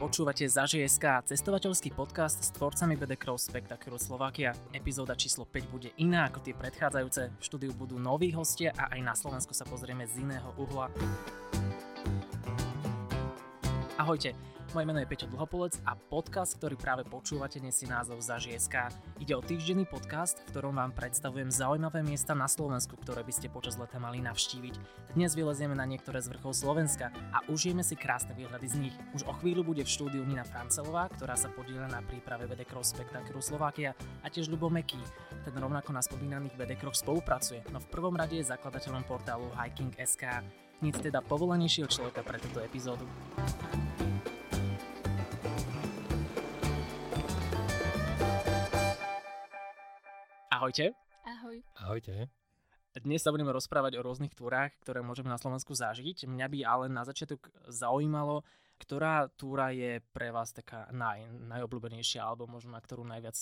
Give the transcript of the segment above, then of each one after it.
Počúvate Zažije.sk, cestovateľský podcast s tvorcami BD Cross Spectacular Slovakia. Epizóda číslo 5 bude iná ako tie predchádzajúce. V štúdiu budú noví hostia a aj na Slovensku sa pozrieme z iného uhla. Ahojte, moje meno je Peťo Dlhopolec a podcast, ktorý práve počúvate, nesie názov Zažieska. Ide o týždenný podcast, v ktorom vám predstavujem zaujímavé miesta na Slovensku, ktoré by ste počas leta mali navštíviť. Dnes vylezieme na niektoré z vrchov Slovenska a užijeme si krásne výhľady z nich. Už o chvíľu bude v štúdiu Nina Francelová, ktorá sa podiela na príprave BD Cross Spectacular Slovakia a tiež Ľubo Meký. Ten rovnako na spomínaných Cross spolupracuje, no v prvom rade je zakladateľom portálu Hiking.sk. Nic teda povolenejšieho človeka pre túto epizódu. Ahojte. Ahoj. Ahojte. Dnes sa budeme rozprávať o rôznych túrach, ktoré môžeme na Slovensku zažiť. Mňa by ale na začiatok zaujímalo, ktorá túra je pre vás taká naj, najobľúbenejšia, alebo možno na ktorú najviac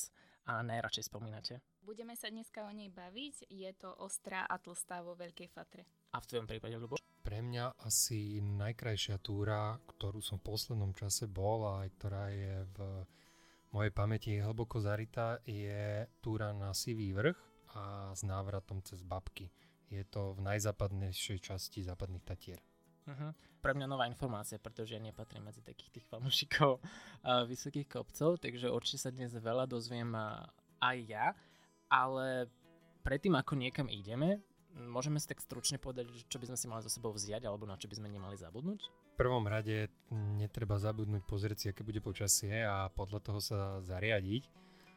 a najradšej spomínate. Budeme sa dneska o nej baviť. Je to ostrá a tlstá vo Veľkej Fatre. A v tvojom prípade, Ľubo? Pre mňa asi najkrajšia túra, ktorú som v poslednom čase bol a aj ktorá je v mojej pamäti hlboko zarytá, je túra na Sivý vrch a s návratom cez Babky. Je to v najzápadnejšej časti západných Tatier. Uh-huh. Pre mňa nová informácia, pretože ja nepatrím medzi takých tých fanúšikov uh, vysokých kopcov, takže určite sa dnes veľa dozviem uh, aj ja, ale predtým ako niekam ideme, môžeme si tak stručne povedať, čo by sme si mali za sebou vziať alebo na čo by sme nemali zabudnúť? V prvom rade netreba zabudnúť pozrieť si, aké bude počasie a podľa toho sa zariadiť.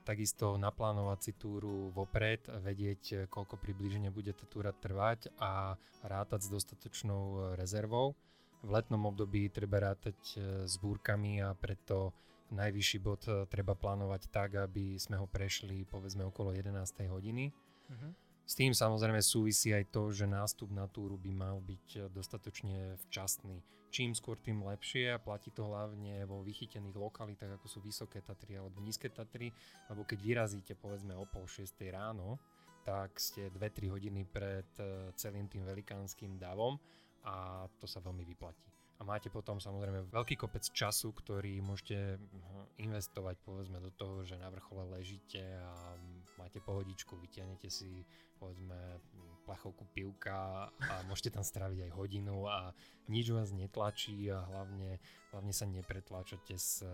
Takisto naplánovať si túru vopred, vedieť, koľko približne bude tá túra trvať a rátať s dostatočnou rezervou. V letnom období treba rátať e, s búrkami a preto najvyšší bod e, treba plánovať tak, aby sme ho prešli povedzme okolo 11. hodiny. Uh-huh. S tým samozrejme súvisí aj to, že nástup na túru by mal byť dostatočne včasný. Čím skôr, tým lepšie a platí to hlavne vo vychytených lokalitách, ako sú Vysoké Tatry alebo Nízke Tatry, lebo keď vyrazíte povedzme o pol 6 ráno, tak ste 2-3 hodiny pred eh, celým tým velikánskym davom a to sa veľmi vyplatí a máte potom samozrejme veľký kopec času, ktorý môžete hm, investovať povedzme do toho, že na vrchole ležíte a máte pohodičku, vytiahnete si povedzme plachovku pivka a môžete tam stráviť aj hodinu a nič vás netlačí a hlavne, hlavne sa nepretláčate s e,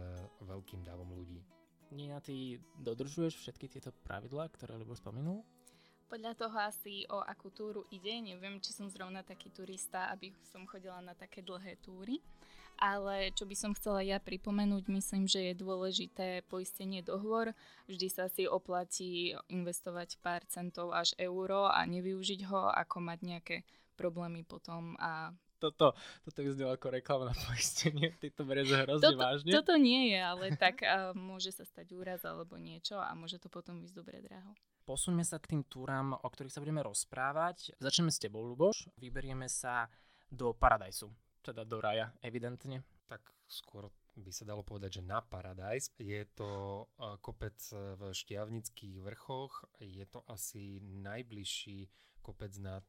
veľkým dávom ľudí. Nina, ty dodržuješ všetky tieto pravidlá, ktoré Libor spomenul? Podľa toho asi o akú túru ide. Neviem, či som zrovna taký turista, aby som chodila na také dlhé túry. Ale čo by som chcela ja pripomenúť, myslím, že je dôležité poistenie dohovor. Vždy sa si oplatí investovať pár centov až euro a nevyužiť ho, ako mať nejaké problémy potom a toto, toto vyznelo ako reklama na poistenie, ty to berieš hrozne toto, vážne. Toto nie je, ale tak uh, môže sa stať úraz alebo niečo a môže to potom ísť dobre draho. Posuňme sa k tým túram, o ktorých sa budeme rozprávať. Začneme s tebou, Luboš. Vyberieme sa do Paradajsu, teda do raja, evidentne. Tak skôr by sa dalo povedať, že na Paradise. Je to kopec v Štiavnických vrchoch. Je to asi najbližší kopec nad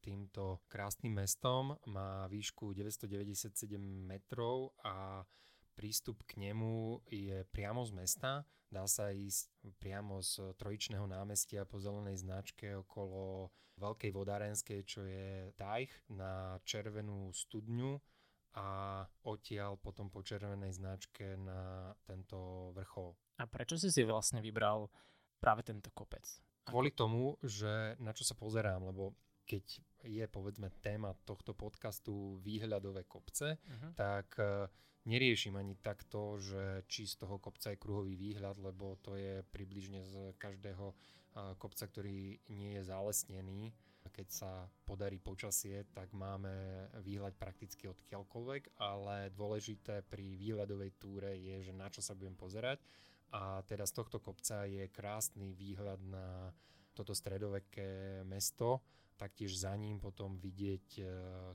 týmto krásnym mestom. Má výšku 997 metrov a prístup k nemu je priamo z mesta. Dá sa ísť priamo z trojičného námestia po zelenej značke okolo Veľkej vodárenskej, čo je Tajch, na červenú studňu a odtiaľ potom po červenej značke na tento vrchol. A prečo si si vlastne vybral práve tento kopec? Kvôli tomu, že na čo sa pozerám, lebo keď je povedzme téma tohto podcastu výhľadové kopce, uh-huh. tak neriešim ani takto, že či z toho kopca je kruhový výhľad, lebo to je približne z každého kopca, ktorý nie je zalesnený. Keď sa podarí počasie, tak máme výhľad prakticky odkiaľkoľvek, ale dôležité pri výhľadovej túre je, že na čo sa budem pozerať. A teda z tohto kopca je krásny výhľad na toto stredoveké mesto, taktiež za ním potom vidieť e,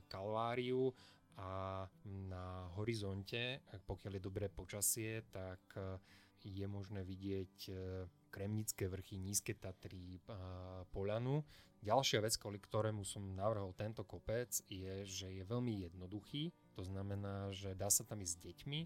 Kalváriu a na horizonte, pokiaľ je dobré počasie, tak e, je možné vidieť e, Kremnické vrchy, Nízke Tatry, Polanu. Ďalšia vec, kvôli ktorému som navrhol tento kopec, je, že je veľmi jednoduchý. To znamená, že dá sa tam ísť s deťmi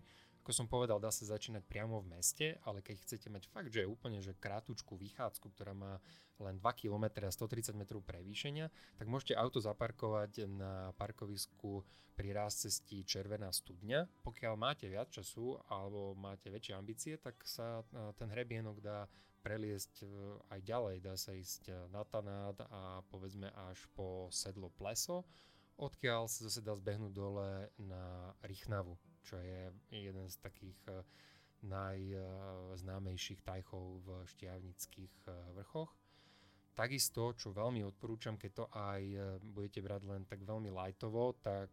Ako som povedal, dá sa začínať priamo v meste, ale keď chcete mať fakt, že je úplne že krátučku vychádzku, ktorá má len 2 km a 130 metrov prevýšenia, tak môžete auto zaparkovať na parkovisku pri ráz cestí Červená studňa. Pokiaľ máte viac času alebo máte väčšie ambície, tak sa e, ten hrebienok dá preliesť e, aj ďalej. Dá sa ísť na Tanát a povedzme až po sedlo Pleso, odkiaľ sa zase dá zbehnúť dole na Rychnavu čo je jeden z takých eh, najznámejších tajchov v štiavnických eh, vrchoch. Takisto, čo veľmi odporúčam, keď to aj eh, budete brať len tak veľmi lightovo, tak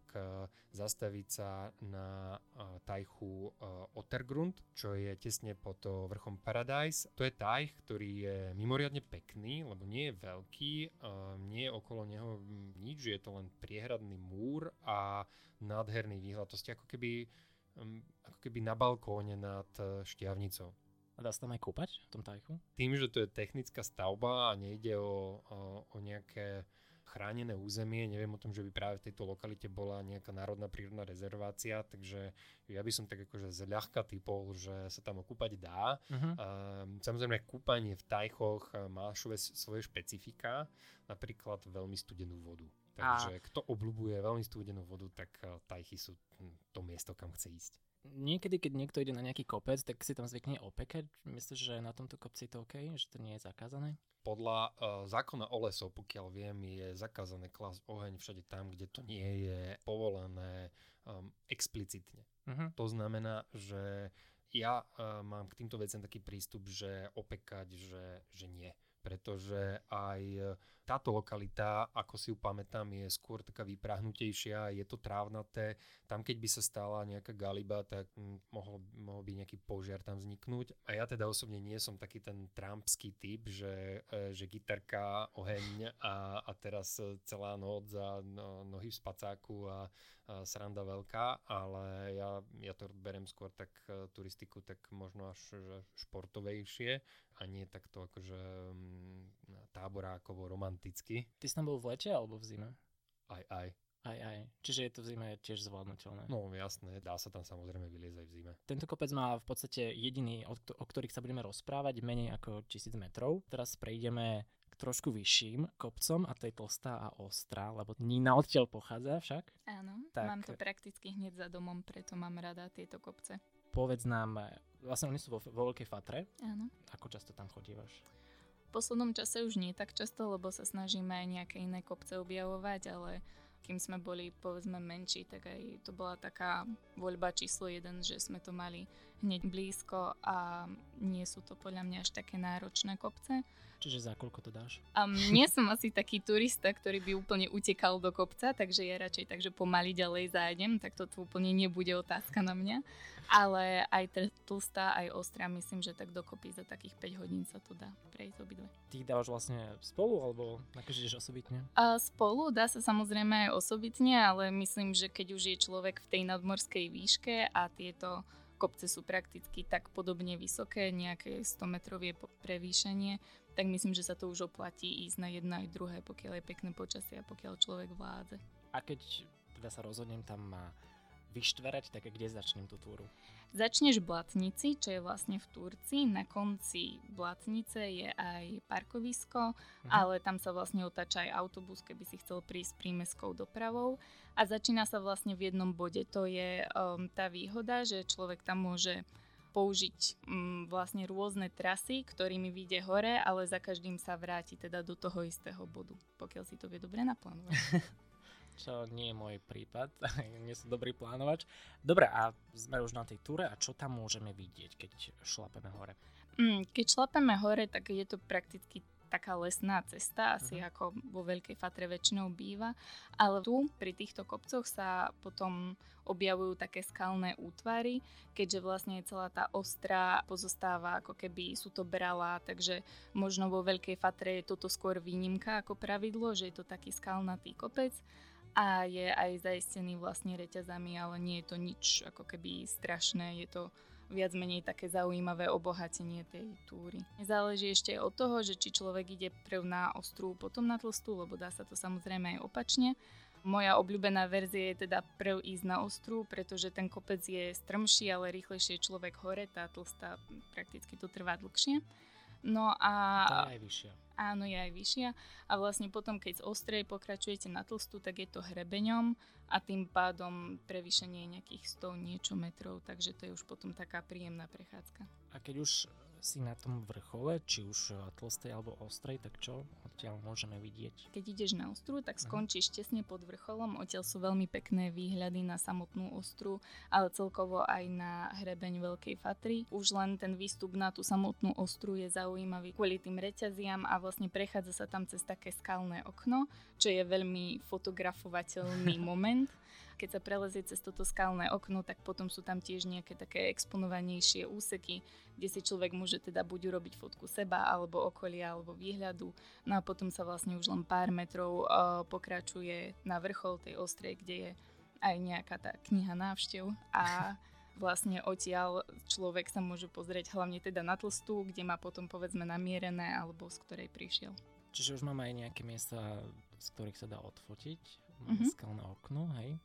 zastaviť sa na tajchu Ottergrund, čo je tesne pod vrchom Paradise. To je tajch, ktorý je mimoriadne pekný, lebo nie je veľký, nie je okolo neho nič, je to len priehradný múr a nádherný výhľad. To ste ako keby, ako keby na balkóne nad šťavnicou. A dá sa tam aj kúpať v tom tajchu? Tým, že to je technická stavba a nejde o, o, o nejaké chránené územie, neviem o tom, že by práve v tejto lokalite bola nejaká národná prírodná rezervácia, takže ja by som tak akože zľahka typol, že sa tam okúpať dá. Uh-huh. Um, samozrejme, kúpanie v tajchoch má svoje špecifika, napríklad veľmi studenú vodu. Takže a... kto obľúbuje veľmi studenú vodu, tak eh, tajchy sú hm, to miesto, kam chce ísť. Niekedy, keď niekto ide na nejaký kopec, tak si tam zvykne opekať. Myslíš, že na tomto kopci je to OK? Že to nie je zakázané? Podľa uh, zákona o lesov, pokiaľ viem, je zakázané klásť oheň všade tam, kde to nie je povolené um, explicitne. Uh-huh. To znamená, že ja uh, mám k týmto veciam taký prístup, že opekať, že, že nie pretože aj e, táto lokalita, ako si ju pamätám, je skôr taká vyprahnutejšia, je to trávnaté. Tam, keď by sa stala nejaká galiba, tak mohol, mohol by nejaký požiar tam vzniknúť. A ja teda osobne nie som taký ten trumpský typ, že, e, že gitarka, oheň a, a teraz celá noc a no, nohy v spacáku a, a sranda veľká, ale ja, ja to berem skôr tak e, turistiku tak možno až športovejšie a nie takto akože táborákovo romanticky. Ty si tam bol v lete alebo v zime? Aj, aj. Aj, aj. Čiže je to v zime tiež zvládnutelné. No jasné, dá sa tam samozrejme vyliezť aj v zime. Tento kopec má v podstate jediný, o, o ktorých sa budeme rozprávať, menej ako 1000 metrov. Teraz prejdeme k trošku vyšším kopcom a to je Tlstá a Ostrá, lebo Nina odtiaľ pochádza však. Áno, tak, mám to prakticky hneď za domom, preto mám rada tieto kopce. Povedz nám, vlastne oni sú vo, vo Veľkej Fatre. Áno. Ako často tam chodívaš? V poslednom čase už nie tak často, lebo sa snažíme aj nejaké iné kopce objavovať, ale kým sme boli povedzme menší, tak aj to bola taká voľba číslo jeden, že sme to mali hneď blízko a nie sú to podľa mňa až také náročné kopce. Čiže za koľko to dáš? Um, nie som asi taký turista, ktorý by úplne utekal do kopca, takže ja radšej takže pomaly ďalej zájdem, tak to úplne nebude otázka na mňa. Ale aj tlstá, aj ostrá, myslím, že tak dokopy za takých 5 hodín sa to dá prejsť obidve. Ty dávaš vlastne spolu, alebo akože ideš osobitne? A spolu dá sa samozrejme aj osobitne, ale myslím, že keď už je človek v tej nadmorskej výške a tieto kopce sú prakticky tak podobne vysoké, nejaké 100 metrové prevýšenie, tak myslím, že sa to už oplatí ísť na jedno aj druhé, pokiaľ je pekné počasie a pokiaľ človek vládze. A keď teda sa rozhodnem tam vyštverať, tak kde začnem tú túru? Začneš v Blatnici, čo je vlastne v Turci. Na konci Blatnice je aj parkovisko, mhm. ale tam sa vlastne otáča aj autobus, keby si chcel prísť prímeskou dopravou. A začína sa vlastne v jednom bode. To je um, tá výhoda, že človek tam môže použiť um, vlastne rôzne trasy, ktorými vyjde hore, ale za každým sa vráti teda do toho istého bodu, pokiaľ si to vie dobre naplánovať. čo nie je môj prípad, nie som dobrý plánovač. Dobre, a sme už na tej túre a čo tam môžeme vidieť, keď šlapeme hore? Mm, keď šlapeme hore, tak je to prakticky taká lesná cesta, asi uh-huh. ako vo Veľkej Fatre väčšinou býva, ale tu pri týchto kopcoch sa potom objavujú také skalné útvary, keďže vlastne celá tá ostrá pozostáva ako keby sú to brala, takže možno vo Veľkej Fatre je toto skôr výnimka ako pravidlo, že je to taký skalnatý kopec a je aj zaistený vlastne reťazami, ale nie je to nič ako keby strašné, je to viac menej také zaujímavé obohatenie tej túry. Záleží ešte od toho, že či človek ide prv na ostrú, potom na tlstú, lebo dá sa to samozrejme aj opačne. Moja obľúbená verzia je teda prv ísť na ostru, pretože ten kopec je strmší, ale rýchlejšie človek hore, tá tlstá prakticky to trvá dlhšie. No a... To je aj vyššia. Áno, je aj vyššia. A vlastne potom, keď z ostrej pokračujete na tlstu, tak je to hrebeňom a tým pádom prevýšenie nejakých 100 niečo metrov, takže to je už potom taká príjemná prechádzka. A keď už si na tom vrchole, či už tlstej alebo ostrej, tak čo odtiaľ môžeme vidieť? Keď ideš na ostru, tak skončíš uh-huh. tesne pod vrcholom. Odtiaľ sú veľmi pekné výhľady na samotnú ostru, ale celkovo aj na hrebeň Veľkej Fatry. Už len ten výstup na tú samotnú ostru je zaujímavý kvôli tým reťaziam a vlastne prechádza sa tam cez také skalné okno, čo je veľmi fotografovateľný moment keď sa prelezie cez toto skalné okno, tak potom sú tam tiež nejaké také exponovanejšie úseky, kde si človek môže teda buď urobiť fotku seba, alebo okolia, alebo výhľadu. No a potom sa vlastne už len pár metrov uh, pokračuje na vrchol tej ostrej, kde je aj nejaká tá kniha návštev a vlastne odtiaľ človek sa môže pozrieť hlavne teda na tlstú, kde má potom povedzme namierené alebo z ktorej prišiel. Čiže už máme aj nejaké miesta, z ktorých sa dá odfotiť. Máme mm-hmm. skalné okno, hej.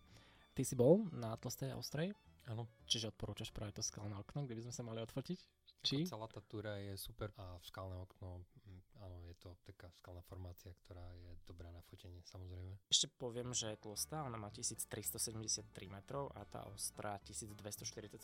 Ty si bol na Tlstej Ostrej? Áno. Čiže odporúčaš práve to skalné okno, kde by sme sa mali odfotiť? Či? Celá tá túra je super a v skalné okno, mm, áno, je to taká skalná formácia, ktorá je dobrá na fotenie, samozrejme. Ešte poviem, že tlstá, ona má 1373 metrov a tá ostrá 1247.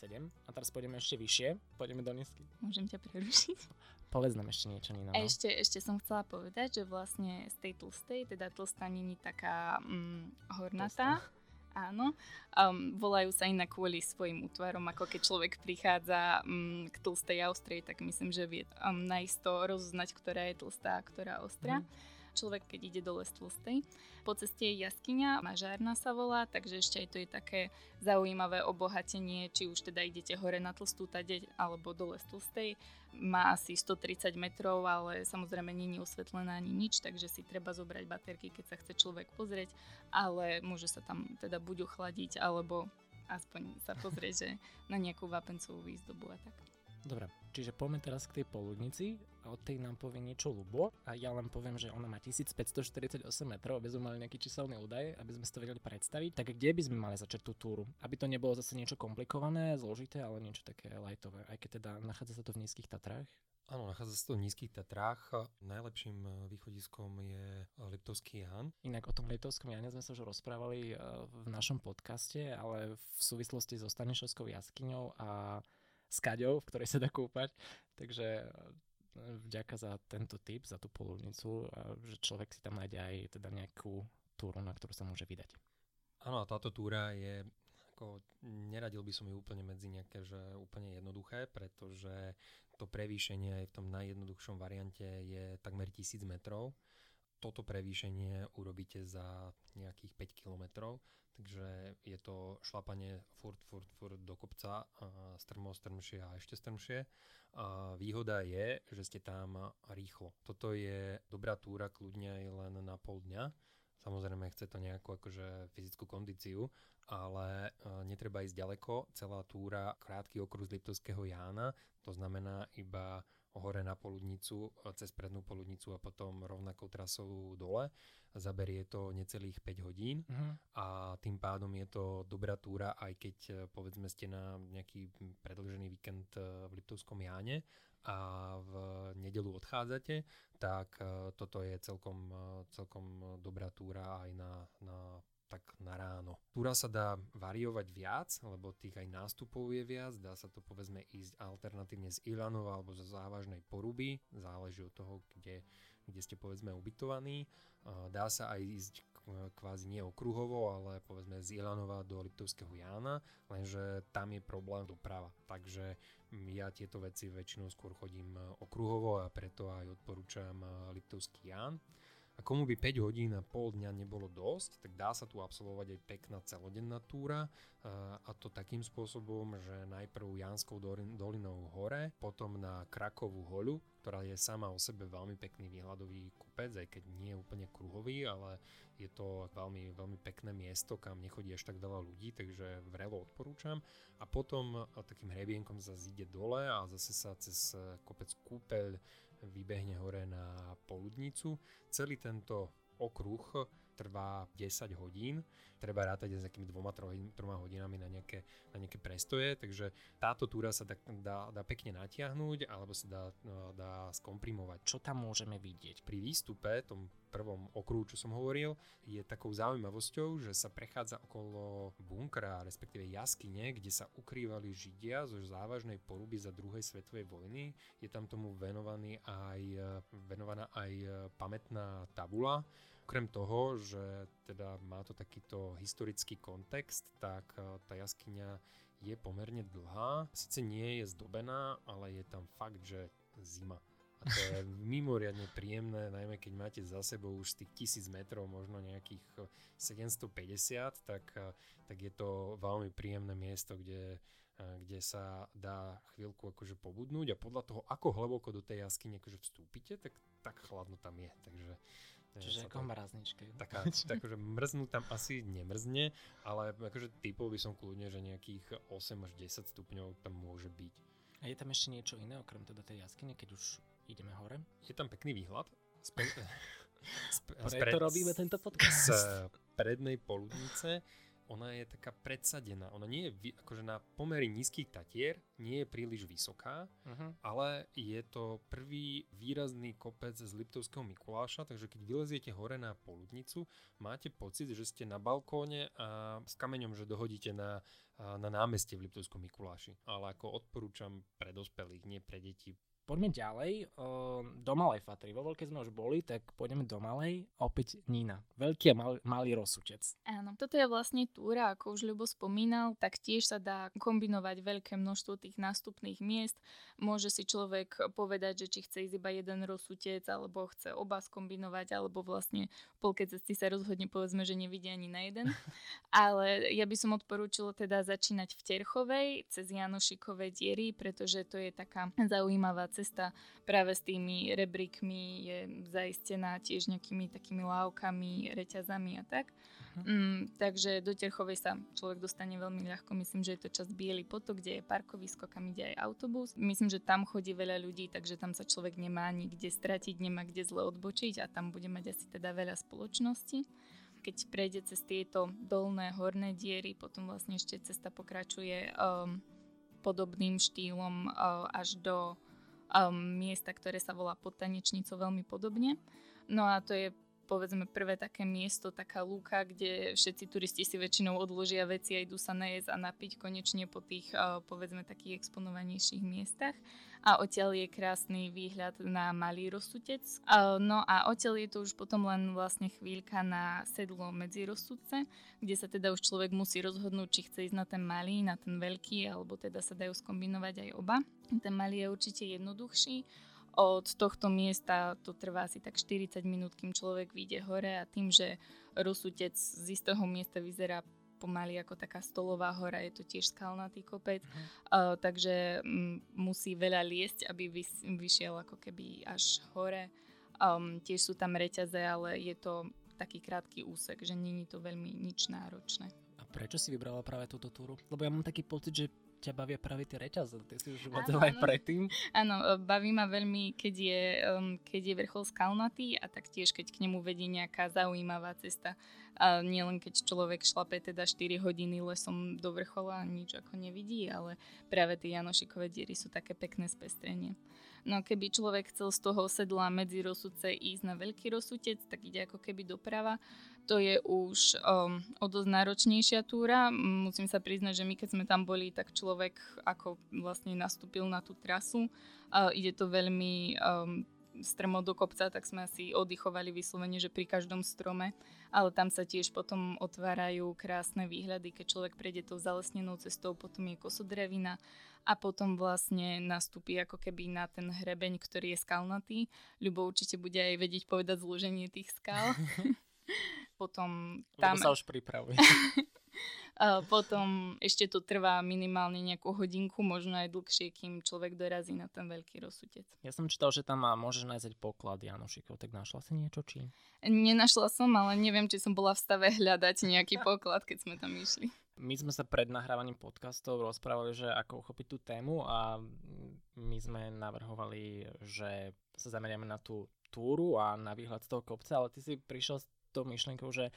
A teraz pôjdeme ešte vyššie, pôjdeme do nízky. Môžem ťa prerušiť? Povedz nám ešte niečo, Nina. No? Ešte, ešte som chcela povedať, že vlastne z tej tlstej, teda tlstá není taká mm, hornatá. Tlstá Áno, um, volajú sa inak kvôli svojim útvarom, ako keď človek prichádza um, k tlstej ostrej, tak myslím, že vie um, najisto rozoznať, ktorá je tlstá a ktorá ostrá. Mm človek, keď ide dole z Tlstej. Po ceste je jaskyňa, Mažárna sa volá, takže ešte aj to je také zaujímavé obohatenie, či už teda idete hore na Tlstú tade alebo dole z Tlstej. Má asi 130 metrov, ale samozrejme je osvetlená ani nič, takže si treba zobrať baterky, keď sa chce človek pozrieť, ale môže sa tam teda buď ochladiť, alebo aspoň sa pozrieť, že na nejakú vápencovú výzdobu a tak. Dobre, čiže poďme teraz k tej poludnici a od tej nám povie niečo Lubo a ja len poviem, že ona má 1548 metrov, aby sme mali nejaký číselný údaj, aby sme si to vedeli predstaviť. Tak kde by sme mali začať tú túru? Aby to nebolo zase niečo komplikované, zložité, ale niečo také lightové, aj keď teda nachádza sa to v nízkych Tatrách. Áno, nachádza sa to v nízkych Tatrách. Najlepším eh, východiskom je eh, Liptovský Jan. Inak o tom Liptovskom Jane sme sa už rozprávali eh, v našom podcaste, ale v súvislosti so Stanišovskou jaskyňou a s kaďou, v ktorej sa dá kúpať. Takže e, vďaka za tento tip, za tú polúvnicu, že človek si tam nájde aj teda nejakú túru, na ktorú sa môže vydať. Áno, a táto túra je, ako, neradil by som ju úplne medzi nejaké, že úplne jednoduché, pretože to prevýšenie aj v tom najjednoduchšom variante je takmer 1000 metrov. Toto prevýšenie urobíte za nejakých 5 kilometrov, takže je to šlapanie furt, furt, furt do kopca, strmo, strmšie a ešte strmšie. A výhoda je, že ste tam rýchlo. Toto je dobrá túra kľudne aj len na pol dňa. Samozrejme chce to nejakú akože fyzickú kondíciu, ale netreba ísť ďaleko. Celá túra krátky okruh z Liptovského Jána, to znamená iba hore na poludnicu, cez prednú poludnicu a potom rovnakou trasou dole. Zaberie to necelých 5 hodín uh-huh. a tým pádom je to dobrá túra, aj keď e, povedzme ste na nejaký predlžený víkend e, v Liptovskom Jáne a v nedelu odchádzate, tak e, toto je celkom, celkom dobrá túra aj na, na tak na ráno. Túra sa dá variovať viac, lebo tých aj nástupov je viac, dá sa to povedzme ísť alternatívne z Ivanova alebo zo závažnej poruby, záleží od toho, kde, kde ste povedzme ubytovaní. Dá sa aj ísť kvázi nie okruhovo, ale povedzme z Ilanova do Liptovského Jána, lenže tam je problém doprava. Takže ja tieto veci väčšinou skôr chodím okruhovo a preto aj odporúčam Liptovský Ján. Komu by 5 hodín a pol dňa nebolo dosť, tak dá sa tu absolvovať aj pekná celodenná túra a to takým spôsobom, že najprv Janskou dolinou hore, potom na Krakovú holu, ktorá je sama o sebe veľmi pekný výhľadový kopec, aj keď nie je úplne kruhový, ale je to veľmi, veľmi pekné miesto, kam nechodí až tak veľa ľudí, takže vrelo odporúčam. A potom takým hrebienkom sa zíde dole a zase sa cez kopec Kúpeľ vybehne hore na poludnicu. Celý tento okruh trvá 10 hodín. Treba rátať s nejakými dvoma, troma hodinami na nejaké, na nejaké prestoje, takže táto túra sa dá, dá, dá pekne natiahnuť alebo sa dá, no, dá skomprimovať. Čo tam môžeme vidieť? Pri výstupe, tom prvom okruhu, čo som hovoril, je takou zaujímavosťou, že sa prechádza okolo bunkra, respektíve jaskyne, kde sa ukrývali Židia zo závažnej poruby za druhej svetovej vojny. Je tam tomu venovaný aj, venovaná aj pamätná tabula, Okrem toho, že teda má to takýto historický kontext, tak e, tá jaskyňa je pomerne dlhá. Sice nie je zdobená, ale je tam fakt, že zima. A to je mimoriadne príjemné, najmä keď máte za sebou už z tých tisíc metrov, možno nejakých 750, e, tak, e, tak je to veľmi príjemné miesto, kde, kde sa dá chvíľku akože pobudnúť a podľa toho, ako hlboko do tej jaskyne akože vstúpite, tak, tak chladno tam je. Takže Čiže ako mrazničke. Taká, tak, akože mrznúť tam asi nemrzne, ale akože typov by som kľudne, že nejakých 8 až 10 stupňov tam môže byť. A je tam ešte niečo iné, okrem teda tej jaskyne, keď už ideme hore? Je tam pekný výhľad. Spe- spe- Preto robíme tento podcast. Z prednej poludnice ona je taká predsadená. Ona nie je, akože na pomery nízkych tatier, nie je príliš vysoká, uh-huh. ale je to prvý výrazný kopec z Liptovského Mikuláša, takže keď vyleziete hore na poludnicu, máte pocit, že ste na balkóne a s kameňom, že dohodíte na, na námestie v Liptovskom Mikuláši. Ale ako odporúčam pre dospelých, nie pre deti, Poďme ďalej. Do Malej Fatry. Vo Veľkej sme už boli, tak pôjdeme do Malej. Opäť Nina. Veľký a mal, malý rozsutec. Áno, toto je vlastne túra, ako už Ľubo spomínal, tak tiež sa dá kombinovať veľké množstvo tých nástupných miest. Môže si človek povedať, že či chce ísť iba jeden rozsutec, alebo chce oba skombinovať, alebo vlastne v polke cesty sa rozhodne povedzme, že nevidí ani na jeden. Ale ja by som odporúčila teda začínať v Terchovej, cez Janošikové diery, pretože to je taká zaujímavá cesta práve s tými rebríkmi je zaistená tiež nejakými takými lávkami, reťazami a tak. Uh-huh. Mm, takže do Terchovej sa človek dostane veľmi ľahko. Myslím, že je to čas Bielý potok, kde je parkovisko, kam ide aj autobus. Myslím, že tam chodí veľa ľudí, takže tam sa človek nemá nikde stratiť, nemá kde zle odbočiť a tam bude mať asi teda veľa spoločnosti keď prejde cez tieto dolné horné diery, potom vlastne ešte cesta pokračuje um, podobným štýlom uh, až do um, miesta, ktoré sa volá pod tanečnicou veľmi podobne. No a to je povedzme prvé také miesto, taká lúka, kde všetci turisti si väčšinou odložia veci a idú sa najesť a napiť konečne po tých povedzme takých exponovanejších miestach. A odtiaľ je krásny výhľad na malý rozsutec. Uh, no a odtiaľ je to už potom len vlastne chvíľka na sedlo medzi rozsudce, kde sa teda už človek musí rozhodnúť, či chce ísť na ten malý, na ten veľký, alebo teda sa dajú skombinovať aj oba. Ten malý je určite jednoduchší od tohto miesta to trvá asi tak 40 minút, kým človek vyjde hore a tým, že Rosutec z istého miesta vyzerá pomaly ako taká stolová hora, je to tiež skalnatý kopec, uh-huh. uh, takže m, musí veľa liesť, aby vys, vyšiel ako keby až hore. Um, tiež sú tam reťaze, ale je to taký krátky úsek, že není to veľmi nič náročné. A prečo si vybrala práve túto túru? Lebo ja mám taký pocit, že ťa bavia práve tie reťaze, ty si už hovorila aj predtým. Áno, e, baví ma veľmi, keď je, um, keď je vrchol skalnatý a taktiež keď k nemu vedie nejaká zaujímavá cesta. A nielen keď človek šlape teda 4 hodiny lesom do vrchola a nič ako nevidí, ale práve tie Janošikové diery sú také pekné spestrenie. No keby človek chcel z toho sedla medzi rozsudce ísť na veľký rozsudec, tak ide ako keby doprava. To je už um, o dosť náročnejšia túra. Musím sa priznať, že my keď sme tam boli, tak človek ako vlastne nastúpil na tú trasu. Uh, ide to veľmi um, strmo do kopca, tak sme si oddychovali vyslovene, že pri každom strome. Ale tam sa tiež potom otvárajú krásne výhľady, keď človek prejde tou zalesnenou cestou, potom je kosodrevina a potom vlastne nastúpi ako keby na ten hrebeň, ktorý je skalnatý. Ľubo určite bude aj vedieť povedať zloženie tých skal. potom tam... Ľubo sa už pripravuje. potom ešte to trvá minimálne nejakú hodinku, možno aj dlhšie, kým človek dorazí na ten veľký rozsutec. Ja som čítal, že tam má, môžeš nájsť poklad Janošikov, tak našla si niečo či? Nenašla som, ale neviem, či som bola v stave hľadať nejaký poklad, keď sme tam išli. My sme sa pred nahrávaním podcastov rozprávali, že ako uchopiť tú tému a my sme navrhovali, že sa zameriame na tú túru a na výhľad z toho kopca, ale ty si prišiel s tou myšlienkou, že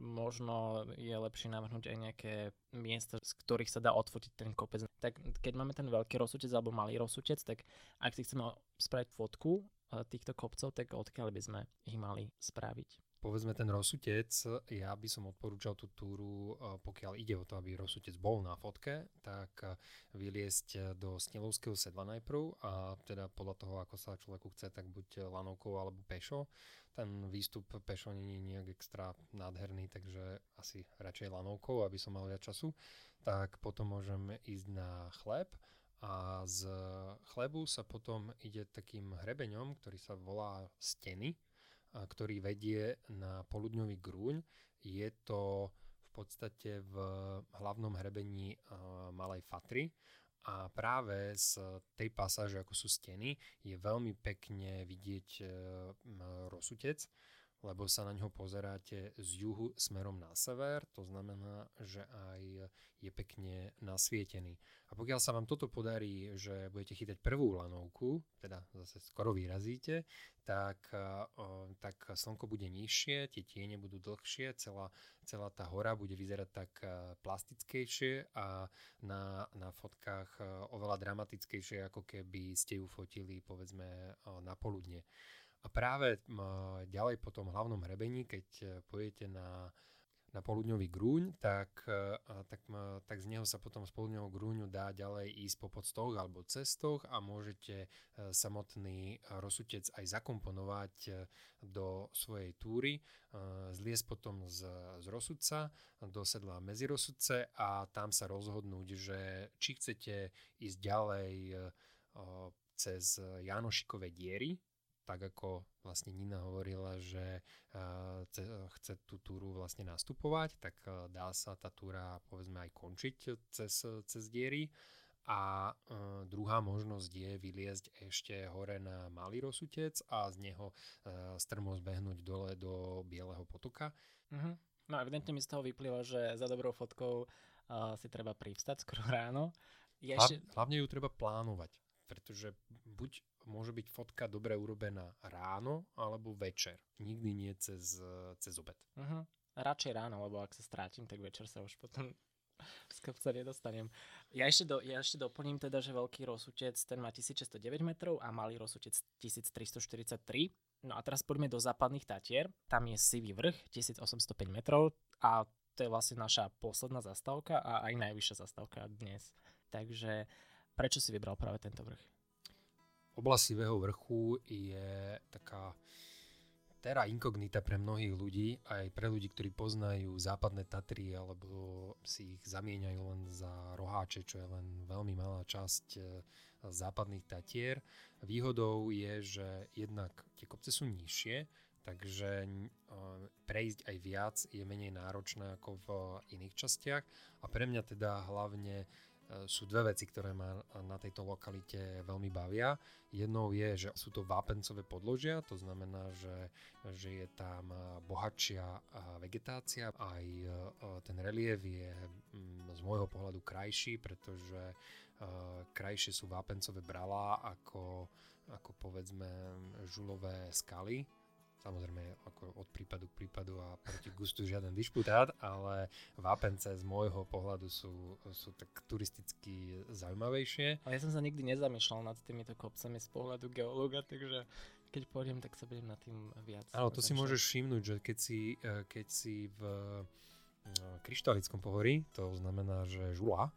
možno je lepšie navrhnúť aj nejaké miesta, z ktorých sa dá odfotiť ten kopec. Tak keď máme ten veľký rozsutec alebo malý rozsutec, tak ak si chceme spraviť fotku týchto kopcov, tak odkiaľ by sme ich mali spraviť? Povedzme ten rozsutec, ja by som odporúčal tú túru, eh, pokiaľ ide o to, aby rozsutec bol na fotke, tak eh, vyliesť eh, do Snelovského sedla najprv a teda podľa toho, ako sa človeku chce, tak buď lanovkou alebo pešo. Ten výstup pešo nie je nejak extra nádherný, takže asi radšej lanovkou, aby som mal viac času. Tak potom môžeme ísť na chleb a z chlebu sa potom ide takým hrebeňom, ktorý sa volá steny ktorý vedie na poludňový grúň. Je to v podstate v hlavnom hrebení Malej Fatry a práve z tej pasáže, ako sú steny, je veľmi pekne vidieť e, rozsutec lebo sa na ňo pozeráte z juhu smerom na sever, to znamená, že aj je pekne nasvietený. A pokiaľ sa vám toto podarí, že budete chytať prvú lanovku, teda zase skoro vyrazíte, tak, tak slnko bude nižšie, tie tiene budú dlhšie, celá, celá tá hora bude vyzerať tak plastickejšie a na, na fotkách oveľa dramatickejšie, ako keby ste ju fotili povedzme na poludne. A práve ďalej po tom hlavnom hrebení, keď e, pojete na, na poludňový grúň, tak, e, tak, tak z neho sa potom z poludňového grúňu dá ďalej ísť po podstoch alebo cestoch a môžete e, samotný rozsutec aj zakomponovať do svojej túry, zliesť potom z, z rozsudca do sedla medzi rozsudce a tam sa rozhodnúť, že či chcete ísť ďalej cez Janošikové diery, tak ako vlastne Nina hovorila, že chce tú túru vlastne nastupovať, tak dá sa tá túra povedzme aj končiť cez, cez diery. A druhá možnosť je vyliezť ešte hore na malý rozsutec a z neho strmo zbehnúť dole do Bieleho potoka. Uh-huh. No evidentne mi z toho vyplýva, že za dobrou fotkou uh, si treba privstať skoro ráno. Ešte... Hlavne ju treba plánovať, pretože buď môže byť fotka dobre urobená ráno alebo večer. Nikdy nie cez, cez obed. Uh-huh. Radšej ráno, lebo ak sa strátim, tak večer sa už potom z kopca nedostanem. Ja ešte, do, ja ešte doplním teda, že veľký rozsutec ten má 1609 metrov a malý rozsutec 1343. No a teraz poďme do západných Tatier. Tam je Sivý vrch 1805 metrov a to je vlastne naša posledná zastávka a aj najvyššia zastávka dnes. Takže prečo si vybral práve tento vrch? Oblasť Sivého vrchu je taká terra incognita pre mnohých ľudí, aj pre ľudí, ktorí poznajú západné Tatry alebo si ich zamieňajú len za roháče, čo je len veľmi malá časť e, západných Tatier. Výhodou je, že jednak tie kopce sú nižšie, takže e, prejsť aj viac je menej náročné ako v iných častiach a pre mňa teda hlavne sú dve veci, ktoré ma na tejto lokalite veľmi bavia. Jednou je, že sú to vápencové podložia, to znamená, že, že je tam bohatšia vegetácia, aj e, ten relief je mm, z môjho pohľadu krajší, pretože e, krajšie sú vápencové bralá ako, ako povedzme žulové skaly, Samozrejme, ako od prípadu k prípadu a proti gustu žiaden dišputát, ale vápence z môjho pohľadu sú, sú tak turisticky zaujímavejšie. Ale ja som sa nikdy nezamýšľal nad týmito kopcami z pohľadu geológa, takže keď pôjdem, tak sa budem nad tým viac. Áno, to si môžeš všimnúť, že keď si, e, keď si v e, kryštálickom pohorí, to znamená, že žula,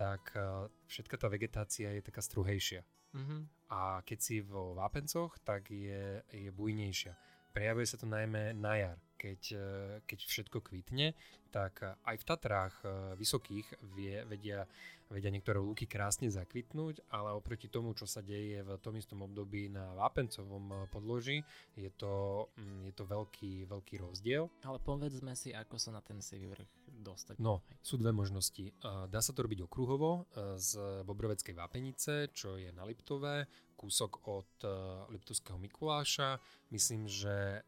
tak e, všetka tá vegetácia je taká struhejšia. Mm-hmm. A keď si vo vápencoch, tak je, je bujnejšia. Prejavuje sa to najmä na jar, keď, e, keď všetko kvitne, tak aj v Tatrách e, vysokých vie, vedia, vedia niektoré lúky krásne zakvitnúť, ale oproti tomu, čo sa deje v tom istom období na vápencovom e, podloží, je to, mm, je to veľký, veľký rozdiel. Ale povedzme si, ako sa na ten sivý vrch dostať. No, sú dve možnosti. Dá sa to robiť okruhovo z Bobroveckej vápenice, čo je na Liptové, kúsok od Liptovského Mikuláša, Myslím, že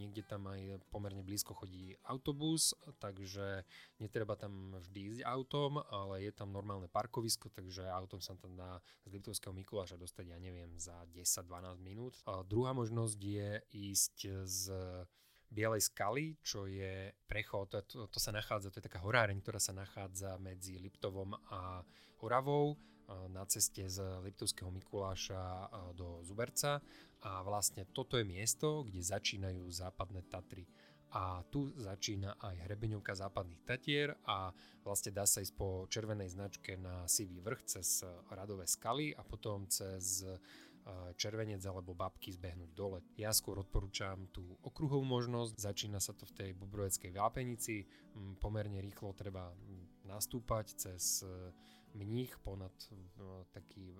niekde tam aj pomerne blízko chodí autobus, takže netreba tam vždy ísť autom, ale je tam normálne parkovisko, takže autom sa tam dá z Liptovského Mikuláša dostať, ja neviem, za 10-12 minút. A druhá možnosť je ísť z Bielej skaly, čo je prechod, to, to sa nachádza, to je taká horáreň, ktorá sa nachádza medzi Liptovom a Oravou na ceste z Liptovského Mikuláša do Zuberca a vlastne toto je miesto, kde začínajú západné Tatry a tu začína aj hrebeňovka západných Tatier a vlastne dá sa ísť po červenej značke na Sivý vrch cez Radové skaly a potom cez červenec alebo babky zbehnúť dole. Ja skôr odporúčam tú okruhovú možnosť, začína sa to v tej Bobroveckej vápenici, pomerne rýchlo treba nastúpať cez mních ponad taký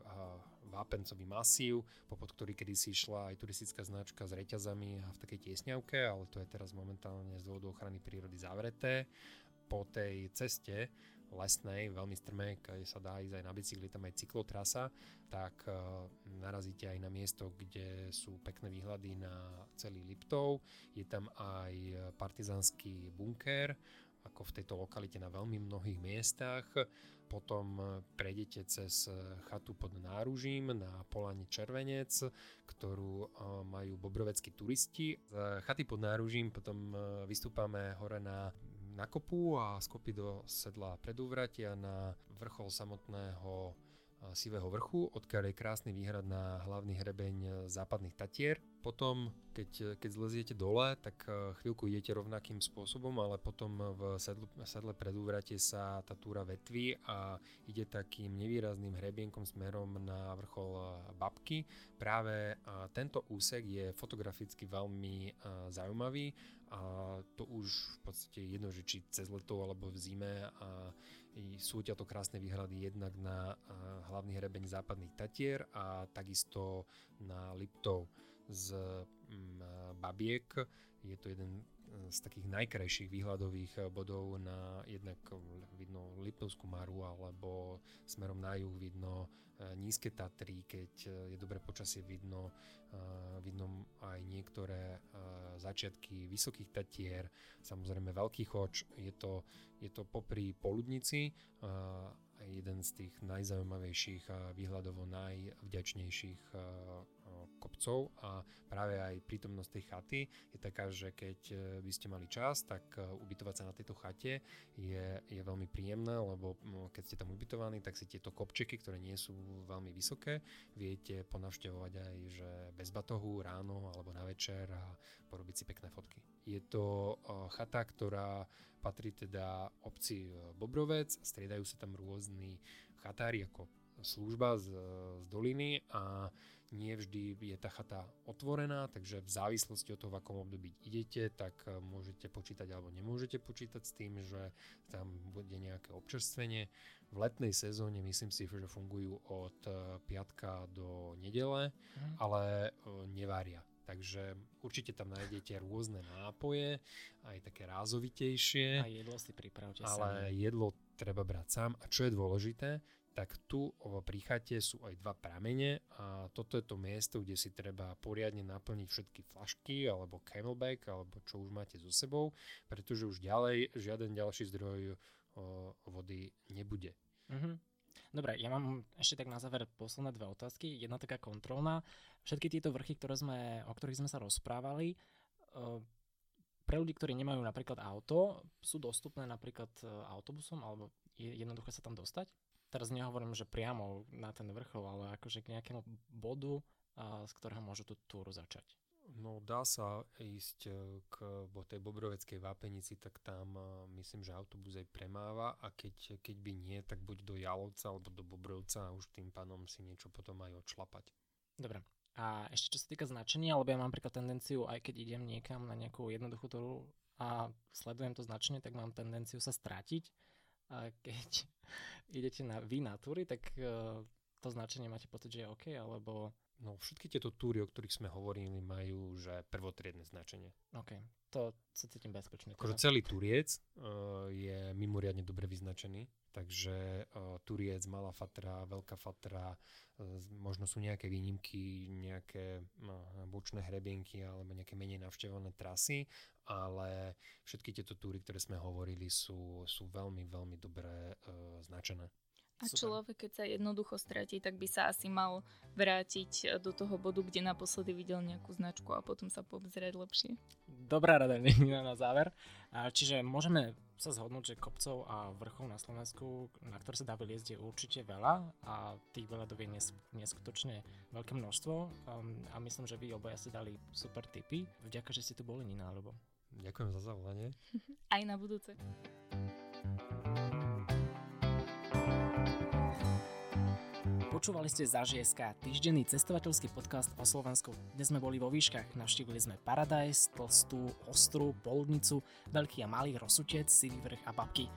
vápencový masív, popod ktorý kedysi išla aj turistická značka s reťazami a v takej tiesňavke, ale to je teraz momentálne z dôvodu ochrany prírody zavreté. Po tej ceste lesnej, veľmi strmé, kde sa dá ísť aj na bicykli, tam aj cyklotrasa, tak uh, narazíte aj na miesto, kde sú pekné výhľady na celý Liptov. Je tam aj partizánsky bunker, ako v tejto lokalite na veľmi mnohých miestach. Potom prejdete cez chatu pod náružím na Polani Červenec, ktorú majú bobroveckí turisti. Z chaty pod náružím potom vystúpame hore na na kopu a z kopy do sedla predúvratia na vrchol samotného Sivého vrchu, odkiaľ je krásny výhrad na hlavný hrebeň západných Tatier. Potom, keď, keď zleziete dole, tak chvíľku idete rovnakým spôsobom, ale potom v sedle, sedle predúvrate sa tá túra vetví a ide takým nevýrazným hrebienkom smerom na vrchol Babky. Práve tento úsek je fotograficky veľmi zaujímavý a to už v podstate jedno, že či cez leto alebo v zime a sú ťa to krásne výhľady jednak na hlavný hrebeň západných Tatier a takisto na Liptov z mm, Babiek. Je to jeden z takých najkrajších výhľadových bodov na jednak vidno Liptovskú Maru alebo smerom na juh vidno e, nízke Tatry, keď je dobré počasie vidno, vidno aj niektoré začiatky vysokých Tatier, samozrejme Veľký choč, je to, je to popri Poludnici jeden z tých najzaujímavejších a výhľadovo najvďačnejších kopcov a práve aj prítomnosť tej chaty je taká, že keď e, by ste mali čas, tak e, ubytovať sa na tejto chate je, je veľmi príjemné, lebo keď ste tam ubytovaní, tak si tieto kopčeky, ktoré nie sú veľmi vysoké, viete ponavštevovať aj, že bez batohu ráno alebo na večer a porobiť si pekné fotky. Je to e, chata, ktorá patrí teda obci Bobrovec, striedajú sa tam rôzni chatári ako služba z, z doliny a nie vždy je tá chata otvorená, takže v závislosti od toho, v akom období idete, tak eh, môžete počítať alebo nemôžete počítať s tým, že tam bude nejaké občerstvenie. V letnej sezóne myslím si, že fungujú od eh, piatka do nedele, mm. ale eh, nevária. Takže určite tam nájdete rôzne nápoje, aj také rázovitejšie. A jedlo si pripravte Ale sami. jedlo treba brať sám. A čo je dôležité, tak tu pri chate sú aj dva pramene a toto je to miesto, kde si treba poriadne naplniť všetky flašky alebo camelback alebo čo už máte so sebou, pretože už ďalej žiaden ďalší zdroj vody nebude. Mm-hmm. Dobre, ja mám ešte tak na záver posledné dve otázky. Jedna taká kontrolná. Všetky tieto vrchy, ktoré sme, o ktorých sme sa rozprávali, pre ľudí, ktorí nemajú napríklad auto, sú dostupné napríklad e, autobusom alebo je jednoduché sa tam dostať? Teraz nehovorím, že priamo na ten vrchol, ale akože k nejakému bodu, z ktorého môžu tú túru začať. No dá sa ísť e, k tej Bobroveckej vápenici, tak tam e, myslím, že autobus aj premáva a keď, keď by nie, tak buď do Jalovca alebo do Bobrovca a už tým pánom si niečo potom aj odšlapať. Dobre. A ešte čo sa týka značenia, lebo ja mám napríklad tendenciu, aj keď idem niekam na nejakú jednoduchú túru a sledujem to značenie, tak mám tendenciu sa strátiť. A keď idete na vy na túry, tak uh, to značenie máte pocit, že je OK, alebo... No všetky tieto túry, o ktorých sme hovorili, majú že prvotriedne značenie. OK, to sa cítim bezpečne. Akože celý turiec uh, je mimoriadne dobre vyznačený, takže uh, turiec, malá fatra, veľká fatra, uh, možno sú nejaké výnimky, nejaké uh, bočné hrebienky alebo nejaké menej navštevované trasy, ale všetky tieto túry, ktoré sme hovorili, sú, sú veľmi, veľmi dobre uh, značené. A Super. človek, keď sa jednoducho stratí, tak by sa asi mal vrátiť e, do toho bodu, kde naposledy videl nejakú značku a potom sa poobzerať lepšie. Dobrá rada na záver. Čiže môžeme sa zhodnúť, že kopcov a vrchov na Slovensku, na ktoré sa dá vyliezť, je určite veľa a tých veľadov je neskutočne veľké množstvo um, a myslím, že vy obaja ste dali super tipy. Vďaka, že ste tu boli, Nina, alebo... Ďakujem za zavolanie. Aj na budúce. Počúvali ste za ŽSK, týždenný cestovateľský podcast o Slovensku. Dnes sme boli vo výškach, navštívili sme Paradise, Tlstú, Ostru, Poludnicu, Veľký a Malý Rosutec, Sivý vrch a Babky.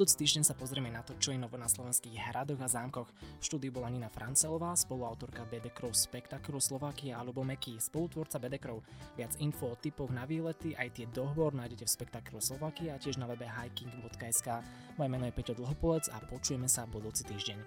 Budúci týždeň sa pozrieme na to, čo je nové na slovenských hradoch a zámkoch. V štúdiu bola Nina Francelová, spoluautorka BD Crow Spektakru Slovakia alebo Meky, spolutvorca BD Crow. Viac info o typoch na výlety, aj tie dohovor nájdete v Spektakru Slovakia a tiež na webe hiking.sk. Moje meno je Peťo Dlhopolec a počujeme sa budúci týždeň.